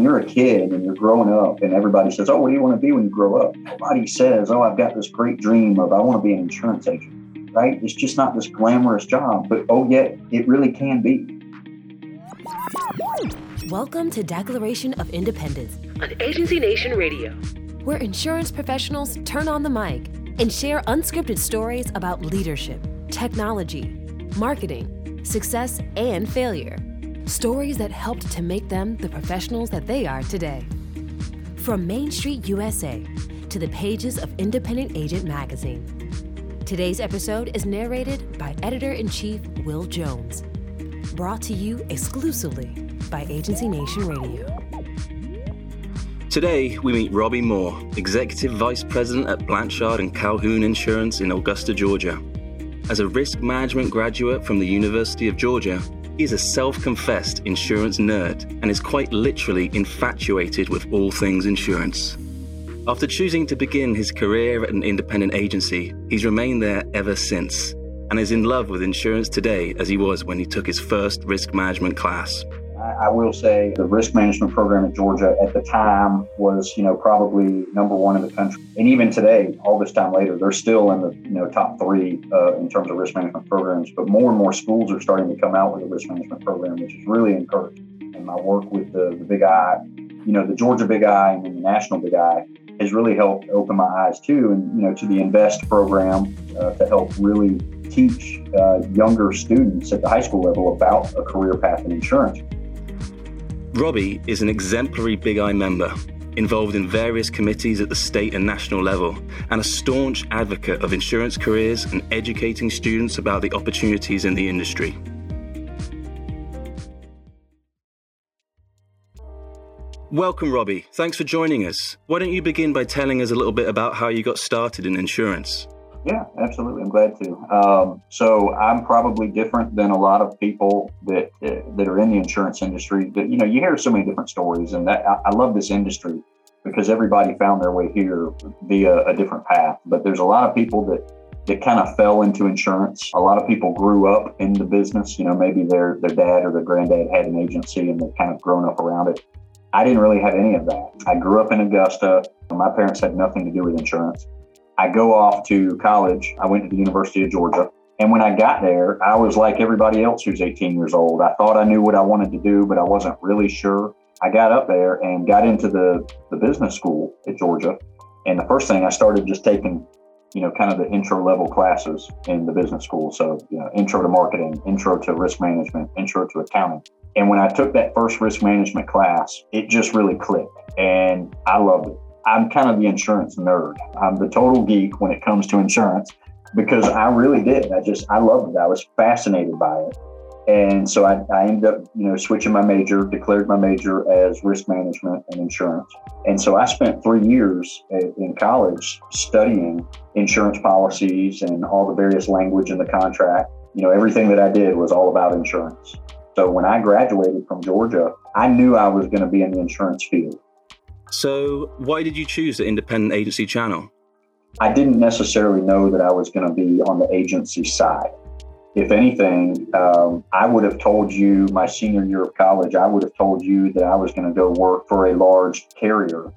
when you're a kid and you're growing up and everybody says, Oh, what do you want to be when you grow up? Nobody says, Oh, I've got this great dream of I want to be an insurance agent, right? It's just not this glamorous job, but oh, yet it really can be. Welcome to Declaration of Independence on Agency Nation Radio, where insurance professionals turn on the mic and share unscripted stories about leadership, technology, marketing, success, and failure. Stories that helped to make them the professionals that they are today. From Main Street USA to the pages of Independent Agent Magazine. Today's episode is narrated by editor in chief Will Jones. Brought to you exclusively by Agency Nation Radio. Today, we meet Robbie Moore, Executive Vice President at Blanchard and Calhoun Insurance in Augusta, Georgia. As a risk management graduate from the University of Georgia, he is a self confessed insurance nerd and is quite literally infatuated with all things insurance. After choosing to begin his career at an independent agency, he's remained there ever since and is in love with insurance today as he was when he took his first risk management class. I will say the risk management program at Georgia at the time was, you know, probably number one in the country. And even today, all this time later, they're still in the, you know, top three uh, in terms of risk management programs. But more and more schools are starting to come out with a risk management program, which is really encouraging. And my work with the, the Big I, you know, the Georgia Big I and the National Big I has really helped open my eyes too, and you know, to the Invest program uh, to help really teach uh, younger students at the high school level about a career path in insurance. Robbie is an exemplary Big I member, involved in various committees at the state and national level, and a staunch advocate of insurance careers and educating students about the opportunities in the industry. Welcome, Robbie. Thanks for joining us. Why don't you begin by telling us a little bit about how you got started in insurance? Yeah, absolutely. I'm glad to. Um, so I'm probably different than a lot of people that uh, that are in the insurance industry. That you know, you hear so many different stories, and that I, I love this industry because everybody found their way here via a different path. But there's a lot of people that that kind of fell into insurance. A lot of people grew up in the business. You know, maybe their their dad or their granddad had an agency, and they've kind of grown up around it. I didn't really have any of that. I grew up in Augusta. My parents had nothing to do with insurance. I go off to college. I went to the University of Georgia. And when I got there, I was like everybody else who's 18 years old. I thought I knew what I wanted to do, but I wasn't really sure. I got up there and got into the, the business school at Georgia. And the first thing I started just taking, you know, kind of the intro level classes in the business school. So, you know, intro to marketing, intro to risk management, intro to accounting. And when I took that first risk management class, it just really clicked and I loved it. I'm kind of the insurance nerd. I'm the total geek when it comes to insurance because I really did. I just, I loved it. I was fascinated by it. And so I, I ended up, you know, switching my major, declared my major as risk management and insurance. And so I spent three years in college studying insurance policies and all the various language in the contract. You know, everything that I did was all about insurance. So when I graduated from Georgia, I knew I was going to be in the insurance field. So, why did you choose the independent agency channel? I didn't necessarily know that I was going to be on the agency side. If anything, um, I would have told you my senior year of college, I would have told you that I was going to go work for a large carrier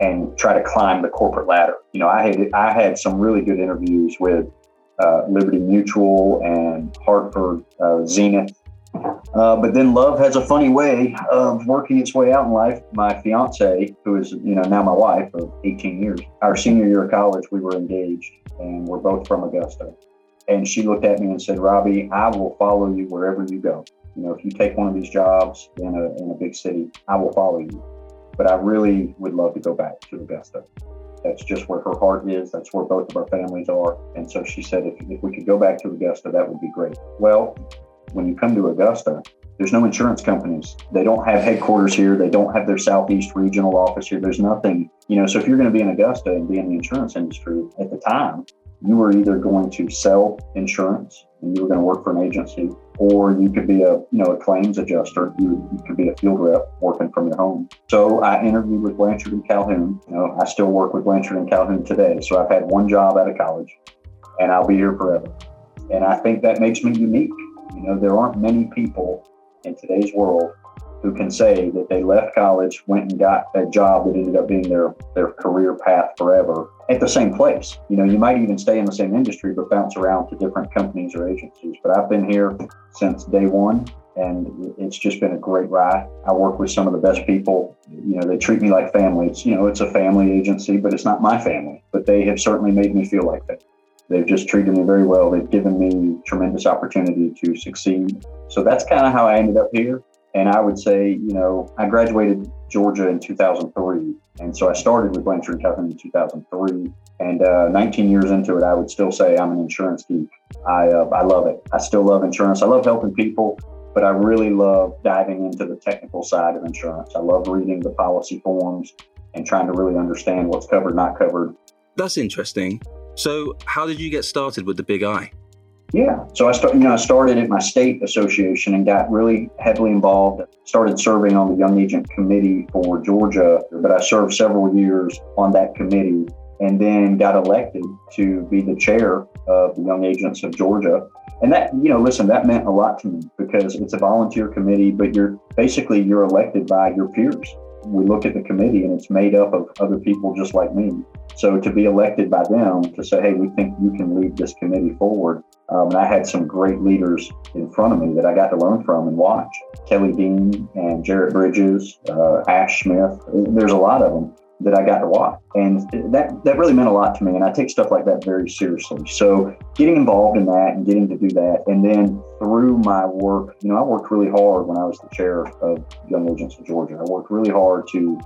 and try to climb the corporate ladder. You know, I had I had some really good interviews with uh, Liberty Mutual and Hartford, uh, Zenith, uh, but then love has a funny way of working its way out in life. My fiance, who is you know now my wife of 18 years, our senior year of college, we were engaged, and we're both from Augusta. And she looked at me and said, "Robbie, I will follow you wherever you go. You know, if you take one of these jobs in a in a big city, I will follow you. But I really would love to go back to Augusta." That's just where her heart is. That's where both of our families are. And so she said, if, if we could go back to Augusta, that would be great. Well, when you come to Augusta, there's no insurance companies. They don't have headquarters here. They don't have their Southeast regional office here. There's nothing, you know. So if you're going to be in Augusta and be in the insurance industry at the time, you were either going to sell insurance and you were going to work for an agency, or you could be a, you know, a claims adjuster. You, you could be a field rep working from your home. So I interviewed with Blanchard and Calhoun. You know, I still work with Blanchard and Calhoun today. So I've had one job out of college, and I'll be here forever. And I think that makes me unique you know, there aren't many people in today's world who can say that they left college, went and got a job that ended up being their, their career path forever at the same place. You know, you might even stay in the same industry, but bounce around to different companies or agencies. But I've been here since day one and it's just been a great ride. I work with some of the best people. You know, they treat me like family. It's, you know, it's a family agency, but it's not my family. But they have certainly made me feel like that. They've just treated me very well. They've given me tremendous opportunity to succeed. So that's kind of how I ended up here. And I would say, you know, I graduated Georgia in 2003. And so I started with Blanchard Calhoun in 2003. And uh, 19 years into it, I would still say I'm an insurance geek. I, uh, I love it. I still love insurance. I love helping people, but I really love diving into the technical side of insurance. I love reading the policy forms and trying to really understand what's covered, not covered. That's interesting. So, how did you get started with the Big I? Yeah. So I start, you know, I started at my state association and got really heavily involved. Started serving on the Young Agent Committee for Georgia, but I served several years on that committee and then got elected to be the chair of the Young Agents of Georgia. And that, you know, listen, that meant a lot to me because it's a volunteer committee, but you're basically you're elected by your peers. We look at the committee and it's made up of other people just like me. So to be elected by them to say, hey, we think you can lead this committee forward, um, and I had some great leaders in front of me that I got to learn from and watch. Kelly Dean and Jarrett Bridges, uh, Ash Smith. There's a lot of them that I got to watch. And that, that really meant a lot to me. And I take stuff like that very seriously. So getting involved in that and getting to do that. And then through my work, you know, I worked really hard when I was the chair of Young Agents of Georgia. I worked really hard to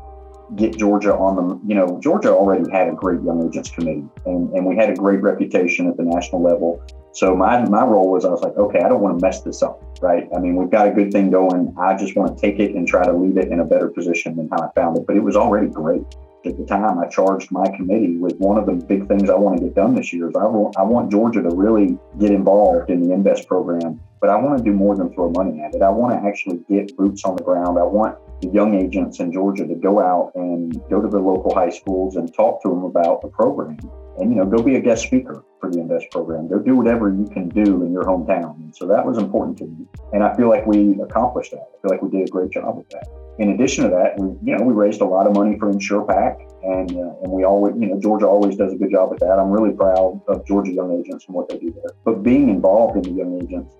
get Georgia on the, you know, Georgia already had a great Young Agents Committee and, and we had a great reputation at the national level. So my, my role was I was like, okay, I don't want to mess this up, right? I mean, we've got a good thing going. I just want to take it and try to leave it in a better position than how I found it. But it was already great. At the time, I charged my committee with one of the big things I want to get done this year is I want, I want Georgia to really get involved in the Invest program, but I want to do more than throw money at it. I want to actually get boots on the ground. I want the young agents in Georgia to go out and go to the local high schools and talk to them about the program. And, you know, go be a guest speaker for the Invest program. Go do whatever you can do in your hometown. And so that was important to me. And I feel like we accomplished that. I feel like we did a great job with that. In addition to that, we, you know, we raised a lot of money for InsurePAC and, uh, and we always, you know, Georgia always does a good job with that. I'm really proud of Georgia Young Agents and what they do there. But being involved in the Young Agents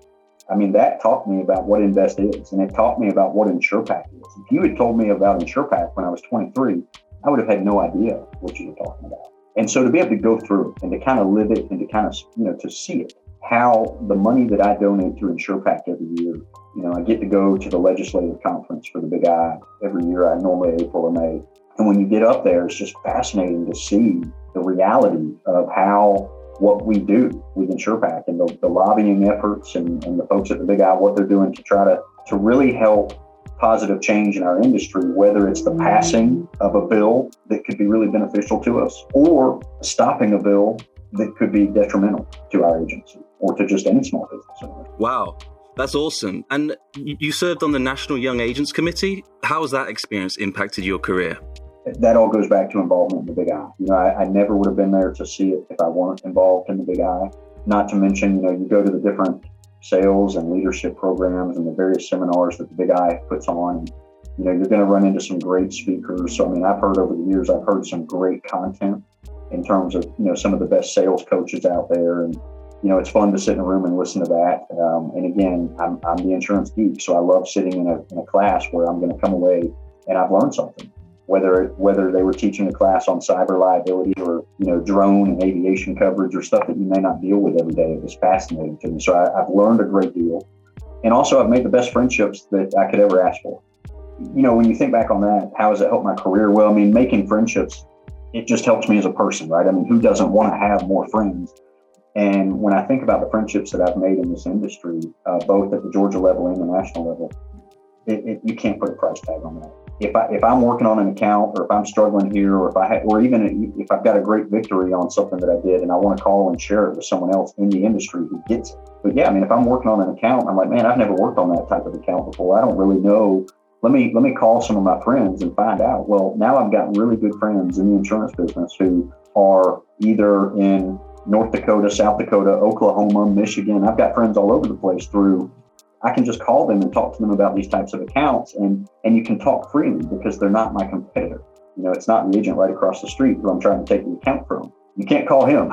I mean, that taught me about what Invest is, and it taught me about what InsurePAC is. If you had told me about InsurePAC when I was 23, I would have had no idea what you were talking about. And so to be able to go through and to kind of live it and to kind of, you know, to see it, how the money that I donate to InsurePAC every year, you know, I get to go to the legislative conference for the Big I every year, I normally April or May. And when you get up there, it's just fascinating to see the reality of how what we do with InsurePAC and the, the lobbying efforts and, and the folks at the Big I, what they're doing to try to, to really help positive change in our industry, whether it's the passing of a bill that could be really beneficial to us or stopping a bill that could be detrimental to our agency or to just any small business owner. Wow. That's awesome. And you served on the National Young Agents Committee. How has that experience impacted your career? That all goes back to involvement in the Big I. You know, I, I, never would have been there to see it if I weren't involved in the Big I. Not to mention, you know, you go to the different sales and leadership programs and the various seminars that the Big I puts on. You know, you're going to run into some great speakers. So, I mean, I've heard over the years, I've heard some great content in terms of, you know, some of the best sales coaches out there. And, you know, it's fun to sit in a room and listen to that. Um, and again, I'm, I'm the insurance geek, so I love sitting in a, in a class where I'm going to come away and I've learned something whether whether they were teaching a class on cyber liability or you know drone and aviation coverage or stuff that you may not deal with every day. It was fascinating to me. So I, have learned a great deal, and also I've made the best friendships that I could ever ask for. You know, when you think back on that, how has it helped my career? Well, I mean, making friendships it just helps me as a person, right? I mean, who doesn't want to have more friends? And when I think about the friendships that I've made in this industry, uh, both at the Georgia level and the national level, it, it, you can't put a price tag on that if I if I'm working on an account or if I'm struggling here or if I ha- or even if I've got a great victory on something that I did and I want to call and share it with someone else in the industry who gets it. But yeah, I mean, if I'm working on an account, I'm like, man, I've never worked on that type of account before. I don't really know. Let me let me call some of my friends and find out. Well, now I've got really good friends in the insurance business who are either in North Dakota, South Dakota, Oklahoma, Michigan. I've got friends all over the place through I can just call them and talk to them about these types of accounts, and and you can talk freely because they're not my competitor. You know, it's not the agent right across the street who I'm trying to take the account from. You can't call him.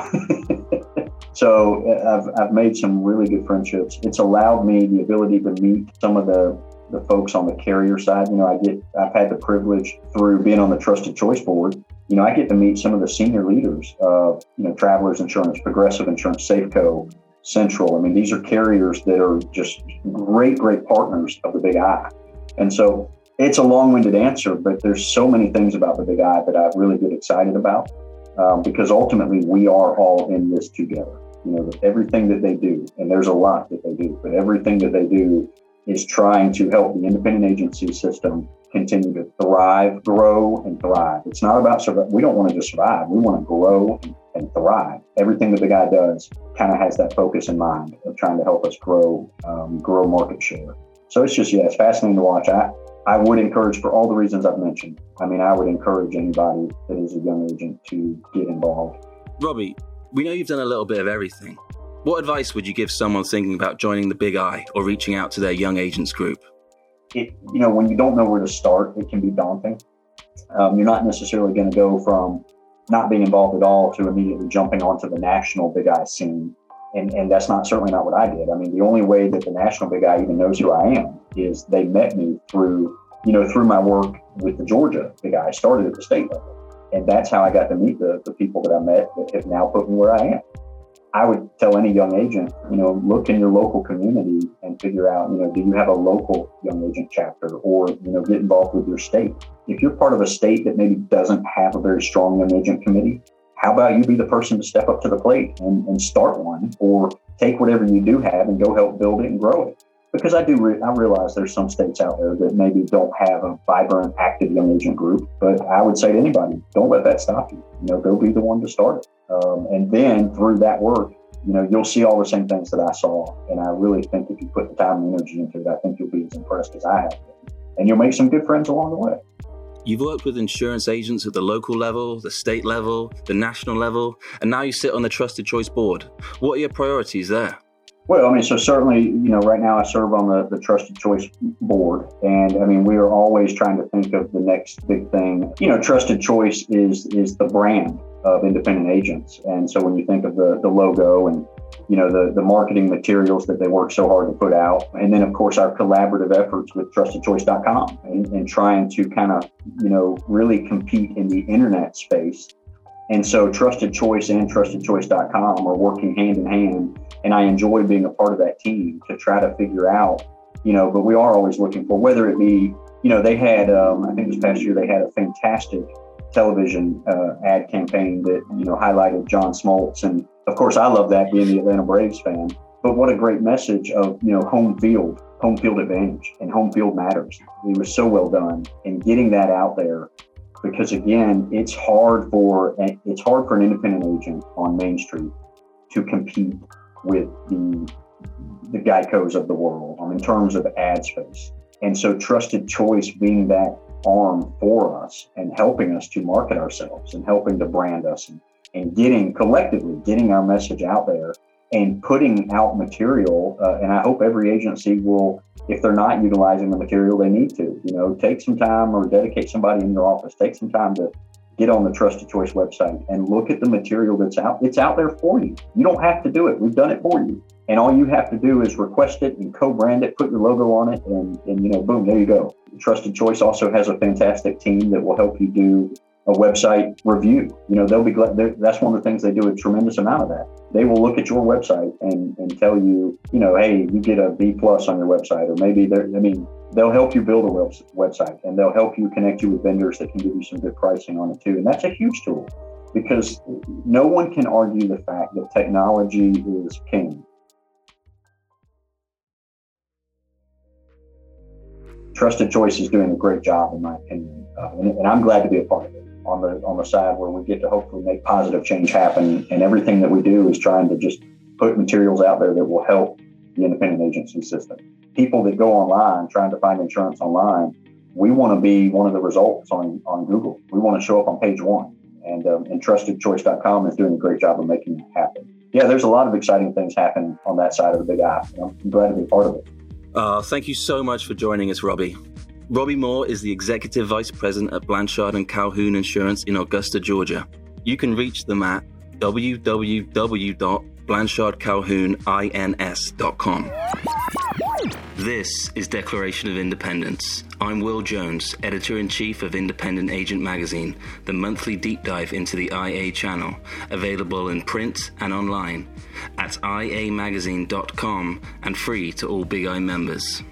so uh, I've, I've made some really good friendships. It's allowed me the ability to meet some of the the folks on the carrier side. You know, I get I've had the privilege through being on the Trusted Choice Board. You know, I get to meet some of the senior leaders of you know Travelers Insurance, Progressive Insurance, Safeco, Central. I mean, these are carriers that are just great, great partners of the Big I. And so it's a long-winded answer, but there's so many things about the Big I that I really get excited about um, because ultimately we are all in this together. You know, everything that they do, and there's a lot that they do, but everything that they do is trying to help the independent agency system continue to thrive, grow, and thrive. It's not about survive. We don't want to just survive. We want to grow and, and thrive. Everything that the guy does kind of has that focus in mind of trying to help us grow, um, grow market share. So it's just yeah, it's fascinating to watch. I I would encourage for all the reasons I've mentioned. I mean, I would encourage anybody that is a young agent to get involved. Robbie, we know you've done a little bit of everything. What advice would you give someone thinking about joining the Big I or reaching out to their young agents group? It, you know, when you don't know where to start, it can be daunting. Um, you're not necessarily going to go from not being involved at all to immediately jumping onto the national Big I scene. And, and that's not certainly not what I did. I mean, the only way that the national Big I even knows who I am is they met me through, you know, through my work with the Georgia Big I. I started at the state level. And that's how I got to meet the, the people that I met that have now put me where I am. I would tell any young agent, you know, look in your local community and figure out, you know, do you have a local young agent chapter or, you know, get involved with your state. If you're part of a state that maybe doesn't have a very strong young agent committee, how about you be the person to step up to the plate and, and start one or take whatever you do have and go help build it and grow it? because I do re- I realize there's some states out there that maybe don't have a vibrant, active young agent group. But I would say to anybody, don't let that stop you. You know, go be the one to start it, um, and then through that work, you know, you'll see all the same things that I saw. And I really think if you put the time and energy into it, I think you'll be as impressed as I have been, and you'll make some good friends along the way. You've worked with insurance agents at the local level, the state level, the national level, and now you sit on the Trusted Choice Board. What are your priorities there? Well, I mean, so certainly, you know, right now I serve on the, the Trusted Choice board. And I mean, we are always trying to think of the next big thing. You know, Trusted Choice is is the brand of independent agents. And so when you think of the, the logo and, you know, the, the marketing materials that they work so hard to put out, and then, of course, our collaborative efforts with trustedchoice.com and, and trying to kind of, you know, really compete in the internet space and so Trusted Choice and TrustedChoice.com are working hand in hand. And I enjoy being a part of that team to try to figure out, you know, but we are always looking for whether it be, you know, they had, um, I think this past year, they had a fantastic television uh, ad campaign that, you know, highlighted John Smoltz. And of course, I love that being the Atlanta Braves fan. But what a great message of, you know, home field, home field advantage and home field matters. It was so well done. And getting that out there because again, it's hard for it's hard for an independent agent on Main Street to compete with the the Geicos of the world in terms of ad space. And so, Trusted Choice being that arm for us and helping us to market ourselves and helping to brand us and, and getting collectively getting our message out there and putting out material. Uh, and I hope every agency will if they're not utilizing the material they need to. You know, take some time or dedicate somebody in your office, take some time to get on the Trusted Choice website and look at the material that's out. It's out there for you. You don't have to do it. We've done it for you. And all you have to do is request it and co-brand it, put your logo on it, and, and you know, boom, there you go. Trusted Choice also has a fantastic team that will help you do a website review. You know, they'll be glad. That's one of the things they do a tremendous amount of that. They will look at your website and, and tell you, you know, hey, you get a B plus on your website, or maybe they're, I mean, they'll help you build a web, website and they'll help you connect you with vendors that can give you some good pricing on it too. And that's a huge tool because no one can argue the fact that technology is king. Trusted Choice is doing a great job, in my opinion, uh, and, and I'm glad to be a part of it on the on the side where we get to hopefully make positive change happen. And everything that we do is trying to just put materials out there that will help the independent agency system. People that go online trying to find insurance online, we want to be one of the results on, on Google. We want to show up on page one. And, um, and trustedchoice.com is doing a great job of making it happen. Yeah, there's a lot of exciting things happening on that side of the big I. I'm glad to be part of it. Uh, thank you so much for joining us, Robbie. Robbie Moore is the Executive Vice President at Blanchard and Calhoun Insurance in Augusta, Georgia. You can reach them at www.blanchardcalhounins.com. This is Declaration of Independence. I'm Will Jones, editor in chief of Independent Agent Magazine, the monthly deep dive into the IA channel, available in print and online at iamagazine.com and free to all Big I members.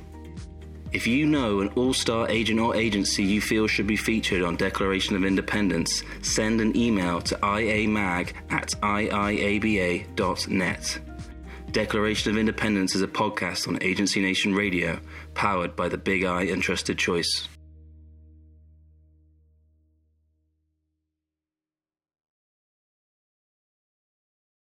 If you know an all star agent or agency you feel should be featured on Declaration of Independence, send an email to iamag at iiaba.net. Declaration of Independence is a podcast on Agency Nation Radio, powered by the Big I and Trusted Choice.